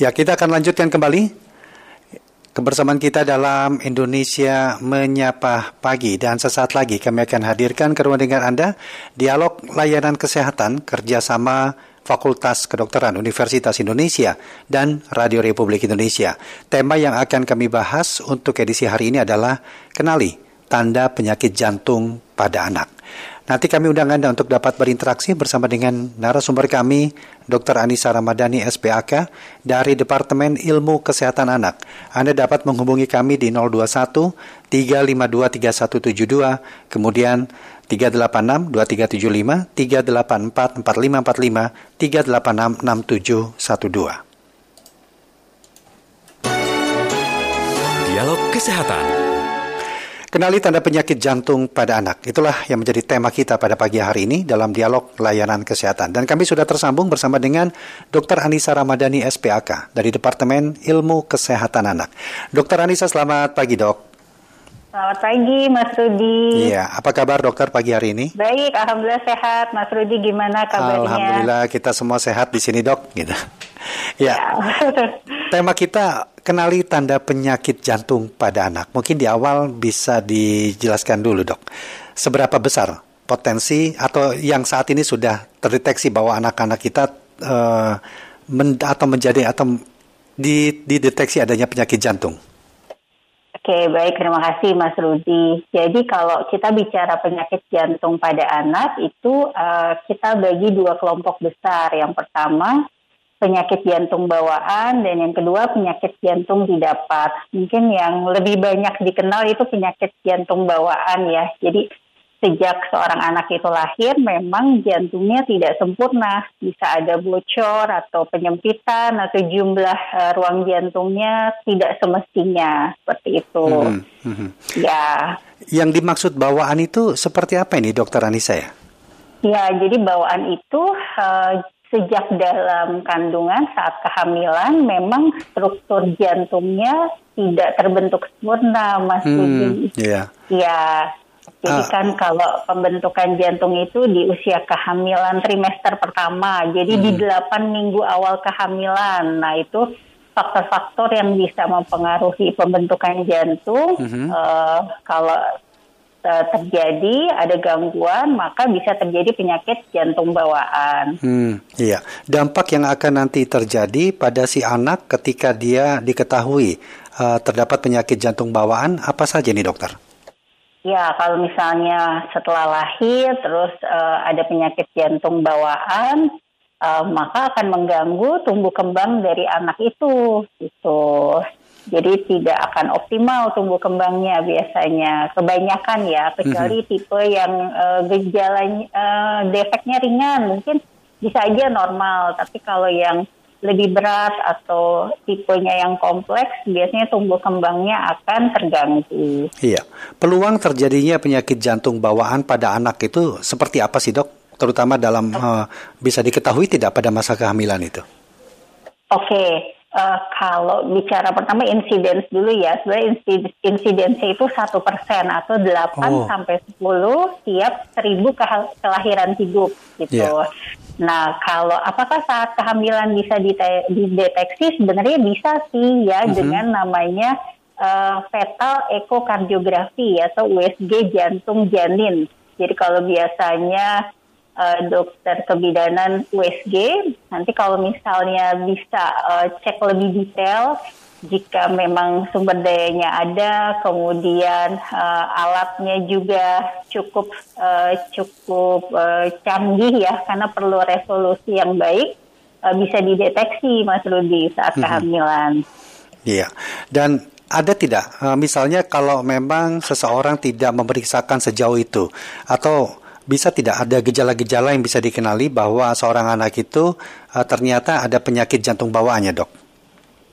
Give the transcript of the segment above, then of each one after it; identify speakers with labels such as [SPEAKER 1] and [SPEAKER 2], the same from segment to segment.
[SPEAKER 1] Ya, kita akan lanjutkan kembali kebersamaan kita dalam Indonesia Menyapa Pagi dan sesaat lagi kami akan hadirkan ke ruang dengar Anda dialog layanan kesehatan kerjasama Fakultas Kedokteran Universitas Indonesia dan Radio Republik Indonesia. Tema yang akan kami bahas untuk edisi hari ini adalah kenali tanda penyakit jantung pada anak. Nanti kami undang Anda untuk dapat berinteraksi bersama dengan narasumber kami, Dr. Anissa Ramadhani SPAK dari Departemen Ilmu Kesehatan Anak. Anda dapat menghubungi kami di 021 352 3172, kemudian 386 2375, 384 4545, 386 6712.
[SPEAKER 2] Dialog Kesehatan
[SPEAKER 1] Kenali tanda penyakit jantung pada anak. Itulah yang menjadi tema kita pada pagi hari ini dalam dialog layanan kesehatan. Dan kami sudah tersambung bersama dengan Dr. Anissa Ramadhani SPAK dari Departemen Ilmu Kesehatan Anak. Dr. Anissa, selamat pagi dok.
[SPEAKER 3] Selamat pagi Mas Rudi.
[SPEAKER 1] Iya, apa kabar dokter pagi hari ini?
[SPEAKER 3] Baik, Alhamdulillah sehat. Mas Rudi gimana kabarnya?
[SPEAKER 1] Alhamdulillah kita semua sehat di sini dok. Gitu. Ya. ya. Tema kita kenali tanda penyakit jantung pada anak. Mungkin di awal bisa dijelaskan dulu dok. Seberapa besar potensi atau yang saat ini sudah terdeteksi bahwa anak-anak kita uh, men, atau menjadi atau dideteksi adanya penyakit jantung?
[SPEAKER 3] Oke, baik. Terima kasih, Mas Rudi. Jadi, kalau kita bicara penyakit jantung pada anak, itu uh, kita bagi dua kelompok besar. Yang pertama, penyakit jantung bawaan dan yang kedua penyakit jantung didapat. Mungkin yang lebih banyak dikenal itu penyakit jantung bawaan ya. Jadi sejak seorang anak itu lahir memang jantungnya tidak sempurna, bisa ada bocor atau penyempitan atau jumlah uh, ruang jantungnya tidak semestinya seperti itu. Hmm, hmm.
[SPEAKER 1] Ya. Yang dimaksud bawaan itu seperti apa ini, Dokter Anissa ya?
[SPEAKER 3] Ya, jadi bawaan itu uh, sejak dalam kandungan saat kehamilan memang struktur jantungnya tidak terbentuk sempurna, Mas hmm, Budi.
[SPEAKER 1] Iya.
[SPEAKER 3] Iya. Jadi ah. kan kalau pembentukan jantung itu di usia kehamilan trimester pertama, jadi hmm. di delapan minggu awal kehamilan. Nah itu faktor-faktor yang bisa mempengaruhi pembentukan jantung. Hmm. Uh, kalau terjadi ada gangguan maka bisa terjadi penyakit jantung bawaan.
[SPEAKER 1] Hmm, iya. Dampak yang akan nanti terjadi pada si anak ketika dia diketahui uh, terdapat penyakit jantung bawaan apa saja nih dokter?
[SPEAKER 3] Ya, kalau misalnya setelah lahir terus uh, ada penyakit jantung bawaan, uh, maka akan mengganggu tumbuh kembang dari anak itu. Itu jadi tidak akan optimal tumbuh kembangnya biasanya. Kebanyakan ya, kecuali mm -hmm. tipe yang uh, gejala uh, defeknya ringan, mungkin bisa aja normal. Tapi kalau yang lebih berat atau tipenya yang kompleks, biasanya tumbuh kembangnya akan terganggu.
[SPEAKER 1] Iya, peluang terjadinya penyakit jantung bawaan pada anak itu seperti apa sih dok? Terutama dalam uh, bisa diketahui tidak pada masa kehamilan itu?
[SPEAKER 3] Oke, okay. Uh, kalau bicara pertama insiden dulu ya, sebenarnya insidensi itu satu persen atau 8 oh. sampai sepuluh tiap seribu kelahiran hidup gitu. Yeah. Nah, kalau apakah saat kehamilan bisa dideteksi? Sebenarnya bisa sih ya mm -hmm. dengan namanya uh, fetal ekokardiografi atau USG jantung janin. Jadi kalau biasanya uh, dokter kebidanan USG. Nanti kalau misalnya bisa uh, cek lebih detail jika memang sumber dayanya ada, kemudian uh, alatnya juga cukup uh, cukup uh, canggih ya, karena perlu resolusi yang baik, uh, bisa dideteksi Mas Rudi saat mhm. kehamilan.
[SPEAKER 1] Iya, dan ada tidak, uh, misalnya kalau memang seseorang tidak memeriksakan sejauh itu, atau bisa tidak ada gejala-gejala yang bisa dikenali bahwa seorang anak itu uh, ternyata ada penyakit jantung bawaannya, dok?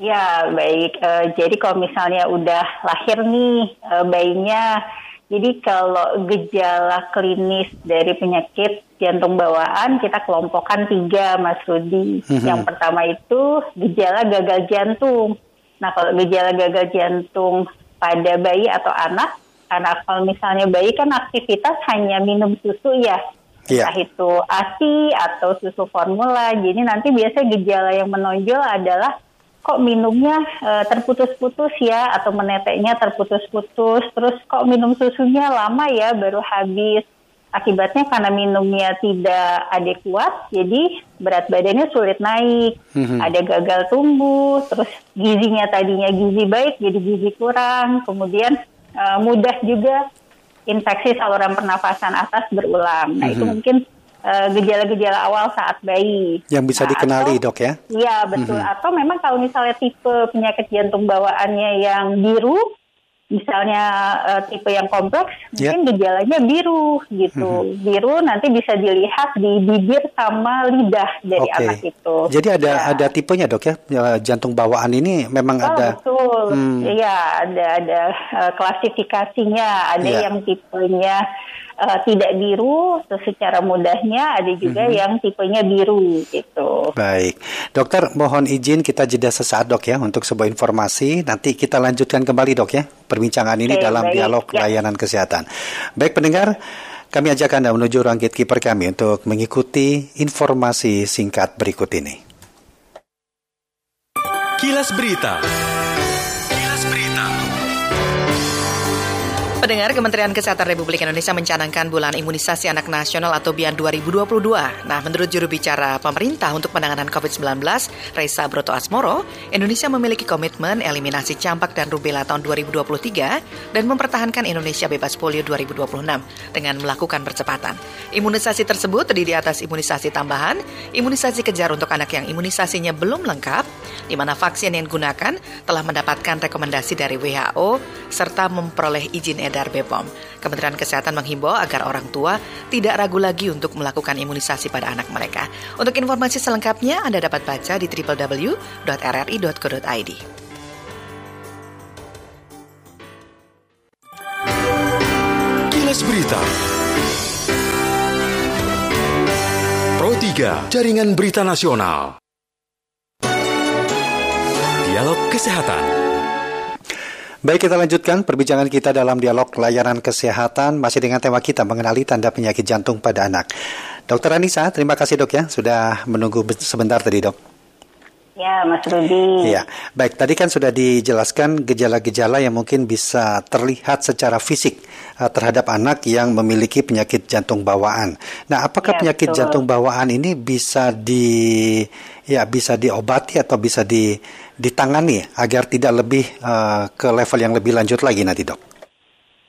[SPEAKER 3] Ya, baik. Uh, jadi kalau misalnya udah lahir nih uh, bayinya, jadi kalau gejala klinis dari penyakit jantung bawaan kita kelompokkan tiga, Mas Rudi. Mm -hmm. Yang pertama itu gejala gagal jantung. Nah, kalau gejala gagal jantung pada bayi atau anak karena kalau misalnya bayi kan aktivitas hanya minum susu ya, yeah. entah itu ASI atau susu formula. Jadi nanti biasa gejala yang menonjol adalah kok minumnya uh, terputus-putus ya atau meneteknya terputus-putus terus kok minum susunya lama ya baru habis akibatnya karena minumnya tidak adekuat jadi berat badannya sulit naik mm-hmm. ada gagal tumbuh terus gizinya tadinya gizi baik jadi gizi kurang kemudian uh, mudah juga infeksi saluran pernafasan atas berulang nah mm-hmm. itu mhm. mungkin Eh, gejala-gejala awal saat bayi.
[SPEAKER 1] Yang bisa nah, dikenali
[SPEAKER 3] atau,
[SPEAKER 1] dok ya?
[SPEAKER 3] Iya betul. Mm-hmm. Atau memang kalau misalnya tipe penyakit jantung bawaannya yang biru, misalnya uh, tipe yang kompleks, yeah. mungkin gejalanya biru gitu. Mm-hmm. Biru nanti bisa dilihat di bibir sama lidah dari okay. anak itu.
[SPEAKER 1] Jadi ada ya. ada tipenya dok ya? ya jantung bawaan ini memang oh, ada.
[SPEAKER 3] Betul. Hmm. Iya hmm. ada ada uh, klasifikasinya. Ada yeah. yang tipenya uh, tidak biru secara mudahnya ada juga mm-hmm. yang tipenya biru gitu.
[SPEAKER 1] Baik, dokter mohon izin kita jeda sesaat dok ya untuk sebuah informasi nanti kita lanjutkan kembali dok ya perbincangan ini okay, dalam baik. dialog ya. layanan kesehatan. Baik pendengar. Kami ajak Anda menuju ruang gatekeeper kami untuk mengikuti informasi singkat berikut ini.
[SPEAKER 2] Kilas Berita.
[SPEAKER 4] Pendengar Kementerian Kesehatan Republik Indonesia mencanangkan bulan imunisasi anak nasional atau BIAN 2022. Nah, menurut juru bicara pemerintah untuk penanganan COVID-19, Reza Broto Asmoro, Indonesia memiliki komitmen eliminasi campak dan rubella tahun 2023 dan mempertahankan Indonesia bebas polio 2026 dengan melakukan percepatan. Imunisasi tersebut terdiri atas imunisasi tambahan, imunisasi kejar untuk anak yang imunisasinya belum lengkap, di mana vaksin yang digunakan telah mendapatkan rekomendasi dari WHO serta memperoleh izin edar beredar BPOM. Kementerian Kesehatan menghimbau agar orang tua tidak ragu lagi untuk melakukan imunisasi pada anak mereka. Untuk informasi selengkapnya Anda dapat baca di www.rri.co.id.
[SPEAKER 2] Kilas Berita Pro 3 Jaringan Berita Nasional Dialog Kesehatan
[SPEAKER 1] Baik, kita lanjutkan perbincangan kita dalam dialog layanan kesehatan masih dengan tema kita mengenali tanda penyakit jantung pada anak. Dokter Anissa, terima kasih dok ya sudah menunggu sebentar tadi dok.
[SPEAKER 3] Ya, Mas Rudi.
[SPEAKER 1] Iya, baik. Tadi kan sudah dijelaskan gejala-gejala yang mungkin bisa terlihat secara fisik uh, terhadap anak yang memiliki penyakit jantung bawaan. Nah, apakah ya, penyakit betul. jantung bawaan ini bisa di ya bisa diobati atau bisa di, ditangani agar tidak lebih uh, ke level yang lebih lanjut lagi nanti dok?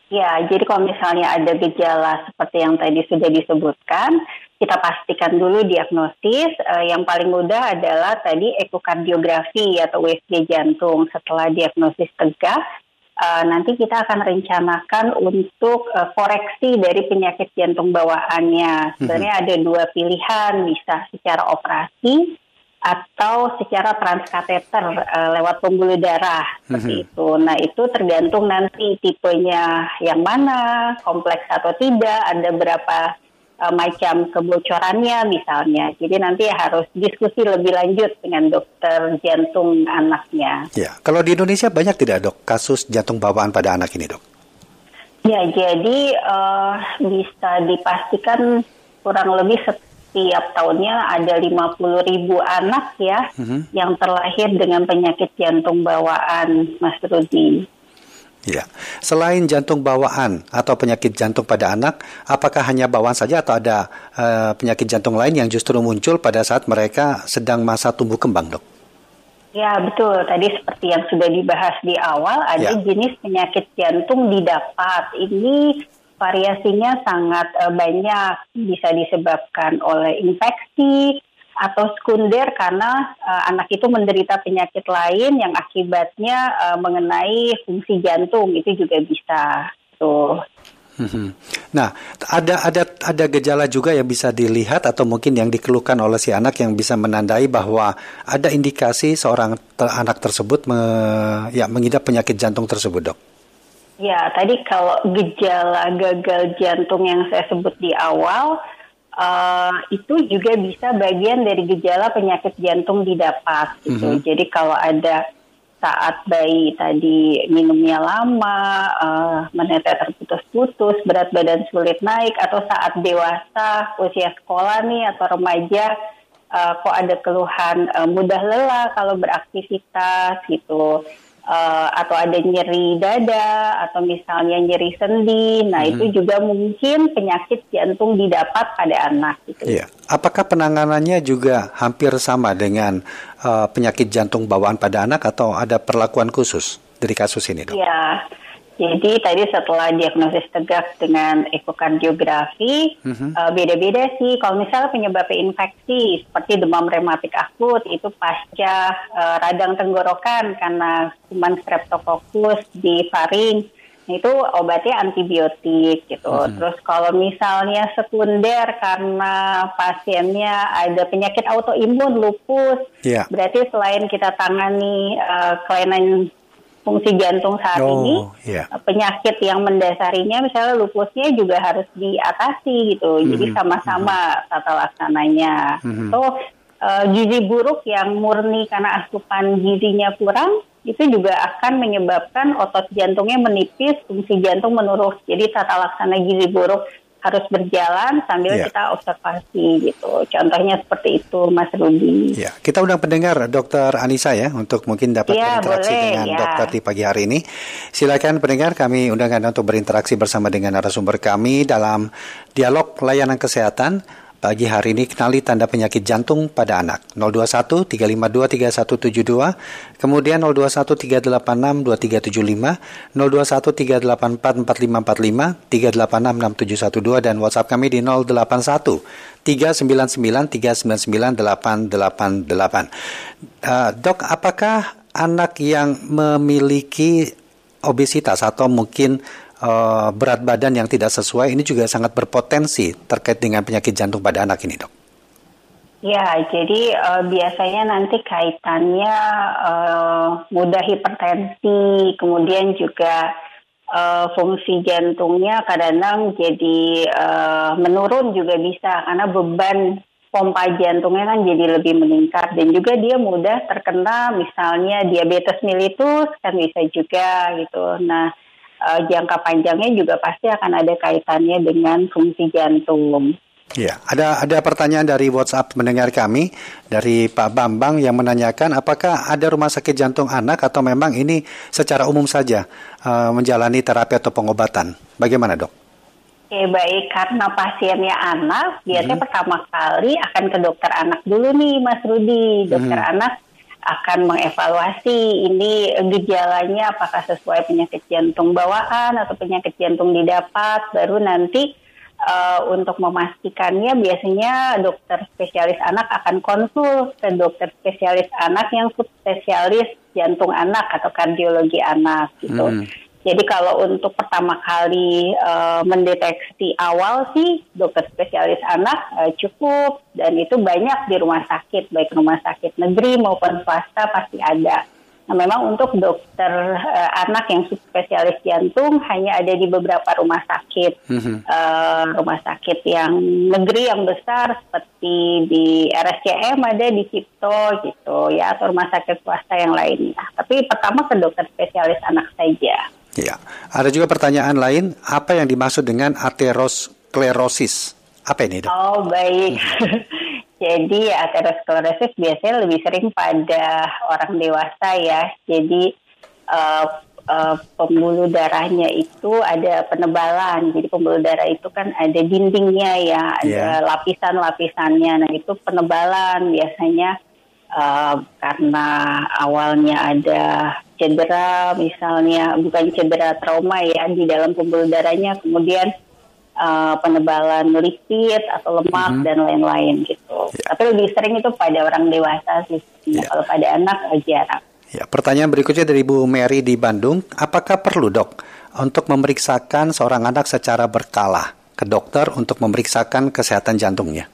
[SPEAKER 3] Ya, jadi kalau misalnya ada gejala seperti yang tadi sudah disebutkan, kita pastikan dulu diagnosis. Uh, yang paling mudah adalah tadi ekokardiografi atau USG jantung. Setelah diagnosis tegak, uh, nanti kita akan rencanakan untuk uh, koreksi dari penyakit jantung bawaannya. Sebenarnya mm -hmm. ada dua pilihan, bisa secara operasi atau secara transkateter uh, lewat pembuluh darah seperti mm -hmm. itu. Nah itu tergantung nanti tipenya yang mana, kompleks atau tidak, ada berapa uh, macam kebocorannya misalnya. Jadi nanti harus diskusi lebih lanjut dengan dokter jantung anaknya.
[SPEAKER 1] Ya, kalau di Indonesia banyak tidak dok kasus jantung bawaan pada anak ini dok?
[SPEAKER 3] Ya, jadi uh, bisa dipastikan kurang lebih setiap tahunnya ada 50 ribu anak ya mm-hmm. yang terlahir dengan penyakit jantung bawaan, Mas Rudi.
[SPEAKER 1] Ya, selain jantung bawaan atau penyakit jantung pada anak, apakah hanya bawaan saja atau ada uh, penyakit jantung lain yang justru muncul pada saat mereka sedang masa tumbuh kembang, dok?
[SPEAKER 3] Ya betul, tadi seperti yang sudah dibahas di awal, ada ya. jenis penyakit jantung didapat. Ini variasinya sangat uh, banyak bisa disebabkan oleh infeksi atau sekunder karena uh, anak itu menderita penyakit lain yang akibatnya uh, mengenai fungsi jantung itu juga bisa tuh.
[SPEAKER 1] Mhm. Nah, ada ada ada gejala juga yang bisa dilihat atau mungkin yang dikeluhkan oleh si anak yang bisa menandai bahwa ada indikasi seorang te anak tersebut me, ya mengidap penyakit jantung tersebut, dok.
[SPEAKER 3] Ya, tadi kalau gejala gagal jantung yang saya sebut di awal, uh, itu juga bisa bagian dari gejala penyakit jantung didapat. Gitu. Mm -hmm. Jadi kalau ada saat bayi tadi minumnya lama, uh, menetes terputus-putus, berat badan sulit naik, atau saat dewasa, usia sekolah nih atau remaja, uh, kok ada keluhan uh, mudah lelah kalau beraktivitas gitu uh, atau ada nyeri dada atau misalnya nyeri sendi. Nah, hmm. itu juga mungkin penyakit jantung didapat pada anak gitu.
[SPEAKER 1] Iya. Apakah penanganannya juga hampir sama dengan uh, penyakit jantung bawaan pada anak atau ada perlakuan khusus dari kasus ini, Dok?
[SPEAKER 3] Iya. Jadi tadi setelah diagnosis tegak dengan ekokardiografi, mm-hmm. uh, beda-beda sih. Kalau misalnya penyebabnya infeksi seperti demam rematik akut itu pasca uh, radang tenggorokan karena kuman streptococcus di faring, itu obatnya antibiotik gitu. Mm-hmm. Terus kalau misalnya sekunder karena pasiennya ada penyakit autoimun lupus, yeah. berarti selain kita tangani uh, kelainan fungsi jantung saat oh, ini yeah. penyakit yang mendasarinya misalnya lupusnya juga harus diatasi gitu mm-hmm. jadi sama-sama mm-hmm. tata laksananya mm-hmm. so uh, gizi buruk yang murni karena asupan gizinya kurang itu juga akan menyebabkan otot jantungnya menipis fungsi jantung menurun jadi tata laksana gizi buruk harus berjalan sambil yeah. kita observasi gitu. Contohnya seperti itu Mas Rudi.
[SPEAKER 1] Ya, kita undang pendengar Dokter Anissa ya untuk mungkin dapat ya, berinteraksi boleh, dengan ya. dokter di pagi hari ini. Silakan pendengar kami undang Anda untuk berinteraksi bersama dengan narasumber kami dalam dialog layanan kesehatan Pagi hari ini kenali tanda penyakit jantung pada anak. 021 352 3172 kemudian 021 386 2375 021 384 4545 386 6712 dan WhatsApp kami di 081 399 399 888 uh, Dok apakah anak yang memiliki obesitas atau mungkin uh, berat badan yang tidak sesuai ini juga sangat berpotensi terkait dengan penyakit jantung pada anak ini, dok.
[SPEAKER 3] Ya, jadi uh, biasanya nanti kaitannya uh, mudah hipertensi, kemudian juga uh, fungsi jantungnya kadang-kadang jadi uh, menurun juga bisa karena beban pompa jantungnya kan jadi lebih meningkat dan juga dia mudah terkena misalnya diabetes mellitus kan bisa juga gitu. Nah, uh, jangka panjangnya juga pasti akan ada kaitannya dengan fungsi jantung.
[SPEAKER 1] Ya, ada ada pertanyaan dari WhatsApp mendengar kami dari Pak Bambang yang menanyakan apakah ada rumah sakit jantung anak atau memang ini secara umum saja uh, menjalani terapi atau pengobatan. Bagaimana, Dok?
[SPEAKER 3] Oke, baik. Karena pasiennya anak, biasanya hmm. pertama kali akan ke dokter anak dulu nih, Mas Rudi. Dokter hmm. anak akan mengevaluasi ini gejalanya apakah sesuai penyakit jantung bawaan atau penyakit jantung didapat baru nanti uh, untuk memastikannya biasanya dokter spesialis anak akan konsul ke dokter spesialis anak yang subspesialis jantung anak atau kardiologi anak gitu. Hmm. Jadi kalau untuk pertama kali uh, mendeteksi awal sih dokter spesialis anak uh, cukup dan itu banyak di rumah sakit baik rumah sakit negeri maupun swasta pasti ada. Nah, memang untuk dokter uh, anak yang spesialis jantung hanya ada di beberapa rumah sakit, mm-hmm. uh, rumah sakit yang negeri yang besar seperti di RSCM ada di Cipto gitu ya, atau rumah sakit swasta yang lainnya. Tapi pertama ke dokter spesialis anak saja.
[SPEAKER 1] Ya, ada juga pertanyaan lain, apa yang dimaksud dengan aterosklerosis? Apa ini, dok?
[SPEAKER 3] Oh, baik. Jadi aterosklerosis biasanya lebih sering pada orang dewasa ya. Jadi uh, uh, pembuluh darahnya itu ada penebalan. Jadi pembuluh darah itu kan ada dindingnya ya, ada yeah. lapisan-lapisannya. Nah itu penebalan biasanya uh, karena awalnya ada cedera misalnya bukan cedera trauma ya di dalam pembuluh darahnya kemudian uh, penebalan lipid atau lemak mm -hmm. dan lain-lain gitu. Yeah. Tapi lebih sering itu pada orang dewasa sih. Yeah. Kalau pada anak uh, jarang.
[SPEAKER 1] Ya, pertanyaan berikutnya dari Bu Mary di Bandung, apakah perlu dok untuk memeriksakan seorang anak secara berkala ke dokter untuk memeriksakan kesehatan jantungnya?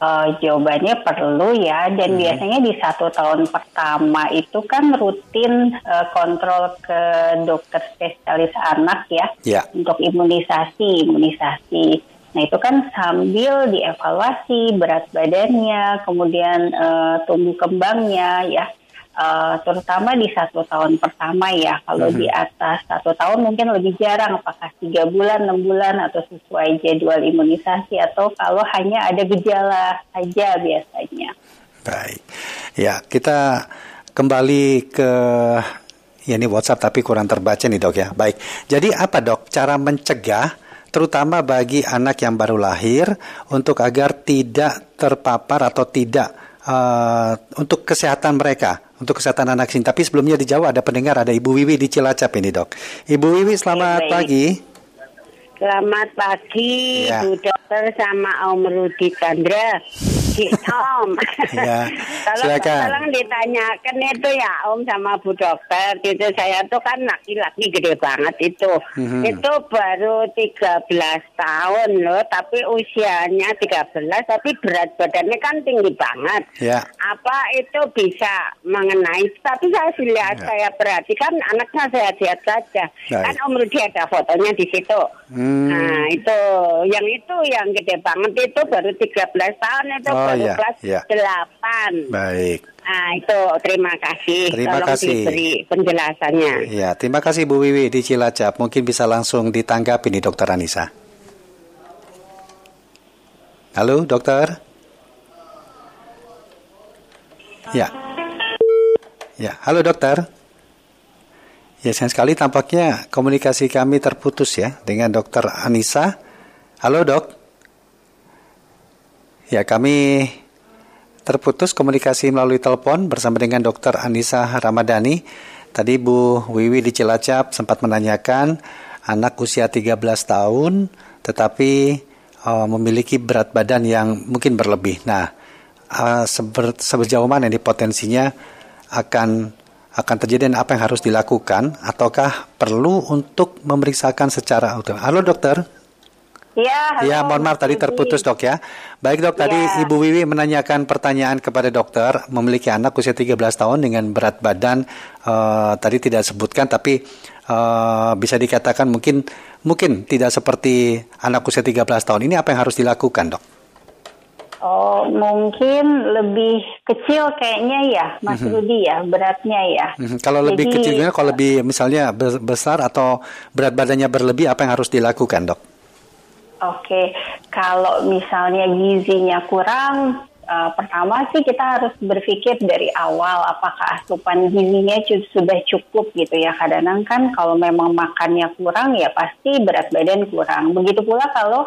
[SPEAKER 3] Uh, jawabannya perlu ya, dan hmm. biasanya di satu tahun pertama itu kan rutin uh, kontrol ke dokter spesialis anak ya, yeah. untuk imunisasi, imunisasi. Nah itu kan sambil dievaluasi berat badannya, kemudian uh, tumbuh kembangnya ya, uh, terutama di satu tahun pertama ya. Kalau
[SPEAKER 1] Mhm.
[SPEAKER 3] di atas satu tahun mungkin lebih jarang, apakah tiga bulan, enam bulan, atau sesuai jadwal imunisasi, atau kalau hanya ada gejala saja biasanya.
[SPEAKER 1] Baik. Ya, kita kembali ke ya ini WhatsApp tapi kurang terbaca nih dok ya. Baik. Jadi apa dok cara mencegah terutama bagi anak yang baru lahir untuk agar tidak terpapar atau tidak eh, untuk kesehatan mereka, untuk kesehatan anak ini. Tapi sebelumnya di Jawa ada pendengar ada Ibu Wiwi di Cilacap ini dok. Ibu Wiwi selamat
[SPEAKER 3] baik.
[SPEAKER 1] pagi.
[SPEAKER 5] Selamat pagi,
[SPEAKER 1] Ya.
[SPEAKER 5] Bu Dokter sama Om Rudi Chandra. Om.
[SPEAKER 1] Ya,
[SPEAKER 5] tolong,
[SPEAKER 1] silakan.
[SPEAKER 5] tolong ditanyakan itu ya Om sama Bu Dokter. Itu saya tuh kan laki-laki gede banget itu.
[SPEAKER 1] Mhm.
[SPEAKER 5] Itu baru 13 tahun loh, tapi usianya 13 tapi berat badannya kan tinggi banget.
[SPEAKER 1] Ya.
[SPEAKER 5] Apa itu bisa mengenai? Tapi saya lihat,
[SPEAKER 1] Ya.
[SPEAKER 5] saya perhatikan anaknya sehat-sehat saja.
[SPEAKER 1] Baik.
[SPEAKER 5] Kan Om Rudi ada fotonya di situ.
[SPEAKER 1] Hmm.
[SPEAKER 5] Nah itu yang itu yang gede banget itu baru 13 tahun itu
[SPEAKER 1] Oh,
[SPEAKER 5] baru
[SPEAKER 1] ya,
[SPEAKER 5] kelas
[SPEAKER 1] ya.
[SPEAKER 5] 8.
[SPEAKER 1] Baik.
[SPEAKER 5] Nah itu terima kasih.
[SPEAKER 1] Terima
[SPEAKER 5] Tolong
[SPEAKER 1] kasih.
[SPEAKER 5] diberi penjelasannya.
[SPEAKER 1] Ya, terima kasih Bu Wiwi di Cilacap. Mungkin bisa langsung ditanggapi nih Dokter Anissa. Halo, Dokter. Ya. Ya, halo Dokter. Ya, sayang sekali tampaknya komunikasi kami terputus ya dengan Dokter Anissa. Halo, Dok. Ya, kami terputus komunikasi melalui telepon bersama dengan Dr. Anissa Ramadhani. Tadi Bu Wiwi di Cilacap sempat menanyakan anak usia 13 tahun tetapi uh, memiliki berat badan yang mungkin berlebih. Nah, uh, seber, sejauh mana ini potensinya akan akan terjadi dan apa yang harus dilakukan ataukah perlu untuk memeriksakan secara utuh. Halo dokter.
[SPEAKER 3] Ya, halo,
[SPEAKER 1] Ya, mohon maaf tadi terputus dok ya. Baik dok, tadi
[SPEAKER 3] Ya.
[SPEAKER 1] Ibu Wiwi menanyakan pertanyaan kepada dokter, memiliki anak usia 13 tahun dengan berat badan eh, tadi tidak sebutkan, tapi eh, bisa dikatakan mungkin mungkin tidak seperti anak usia 13 tahun. Ini apa yang harus dilakukan dok?
[SPEAKER 3] Oh, mungkin lebih kecil kayaknya ya, Mas Rudi ya, beratnya ya.
[SPEAKER 1] Mhm, Kalau lebih
[SPEAKER 3] Jadi,
[SPEAKER 1] kecil, gimana? kalau lebih misalnya be- besar atau berat badannya berlebih, apa yang harus dilakukan dok?
[SPEAKER 3] Oke, kalau misalnya gizinya kurang, eh, pertama sih kita harus berpikir dari awal apakah asupan gizinya sudah cukup gitu ya. Kadang-kadang kan kalau memang makannya kurang ya pasti berat badan kurang. Begitu pula kalau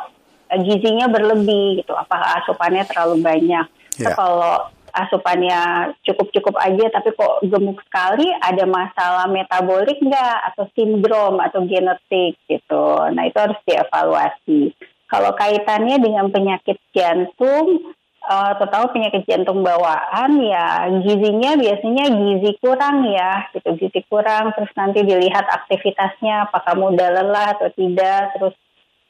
[SPEAKER 3] eh, gizinya berlebih gitu, apakah asupannya terlalu banyak.
[SPEAKER 1] Ya.
[SPEAKER 3] Nah, kalau asupannya cukup-cukup aja tapi kok gemuk sekali? Ada masalah metabolik nggak? Atau sindrom? Atau genetik? Gitu. Nah itu harus dievaluasi. Kalau kaitannya dengan penyakit jantung eh, terutama penyakit jantung bawaan ya gizinya biasanya gizi kurang ya gitu. Gizi kurang terus nanti dilihat aktivitasnya apakah mudah lelah atau tidak terus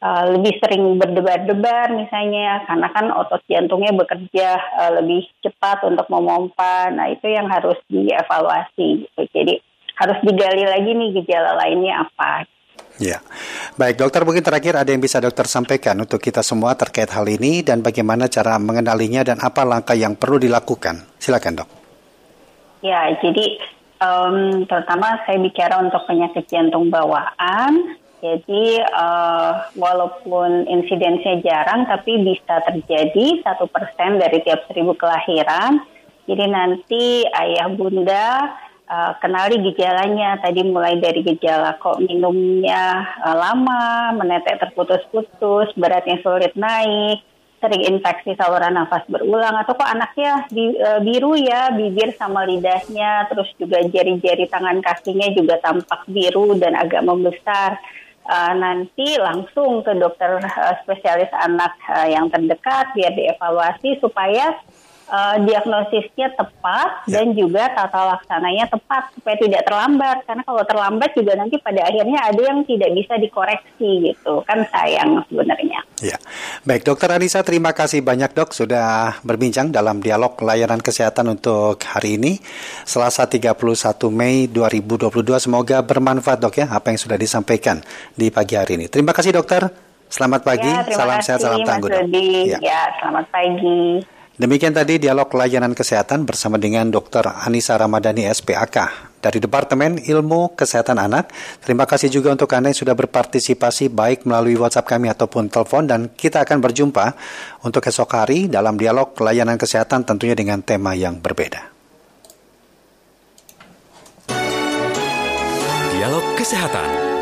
[SPEAKER 3] uh, lebih sering berdebar-debar misalnya karena kan otot jantungnya bekerja uh, lebih cepat untuk memompa. Nah, itu yang harus dievaluasi gitu. Jadi harus digali lagi nih gejala lainnya apa.
[SPEAKER 1] Ya, baik dokter mungkin terakhir ada yang bisa dokter sampaikan untuk kita semua terkait hal ini dan bagaimana cara mengenalinya dan apa langkah yang perlu dilakukan. Silakan dok.
[SPEAKER 3] Ya, jadi em, terutama saya bicara untuk penyakit jantung bawaan. Jadi eh, walaupun insidensinya jarang, tapi bisa terjadi satu persen dari tiap seribu kelahiran. Jadi nanti ayah bunda eh, kenali gejalanya. Tadi mulai dari gejala kok minumnya eh, lama, menetek terputus-putus, beratnya sulit naik, sering infeksi saluran nafas berulang atau kok anaknya di, e, biru ya bibir sama lidahnya terus juga jari-jari tangan kakinya juga tampak biru dan agak membesar E, nanti langsung ke dokter e, spesialis anak e, yang terdekat biar dievaluasi supaya e, diagnosisnya tepat
[SPEAKER 1] Ya.
[SPEAKER 3] dan juga tata laksananya tepat supaya tidak terlambat karena kalau terlambat juga nanti pada akhirnya ada yang tidak bisa dikoreksi gitu kan sayang sebenarnya.
[SPEAKER 1] Ya, baik dokter Anissa terima kasih banyak dok sudah berbincang dalam dialog layanan kesehatan untuk hari ini Selasa 31 Mei 2022 semoga bermanfaat dok ya apa yang sudah disampaikan di pagi hari ini. Terima kasih dokter. Selamat pagi,
[SPEAKER 3] Ya,
[SPEAKER 1] salam
[SPEAKER 3] kasih,
[SPEAKER 1] sehat, salam tangguh. Ya.
[SPEAKER 3] Ya, selamat pagi.
[SPEAKER 1] Demikian tadi dialog layanan kesehatan bersama dengan Dr. Anissa Ramadhani SPAK dari Departemen Ilmu Kesehatan Anak. Terima kasih juga untuk Anda yang sudah berpartisipasi baik melalui WhatsApp kami ataupun telepon dan kita akan berjumpa untuk esok hari dalam dialog layanan kesehatan tentunya dengan tema yang berbeda.
[SPEAKER 2] Dialog Kesehatan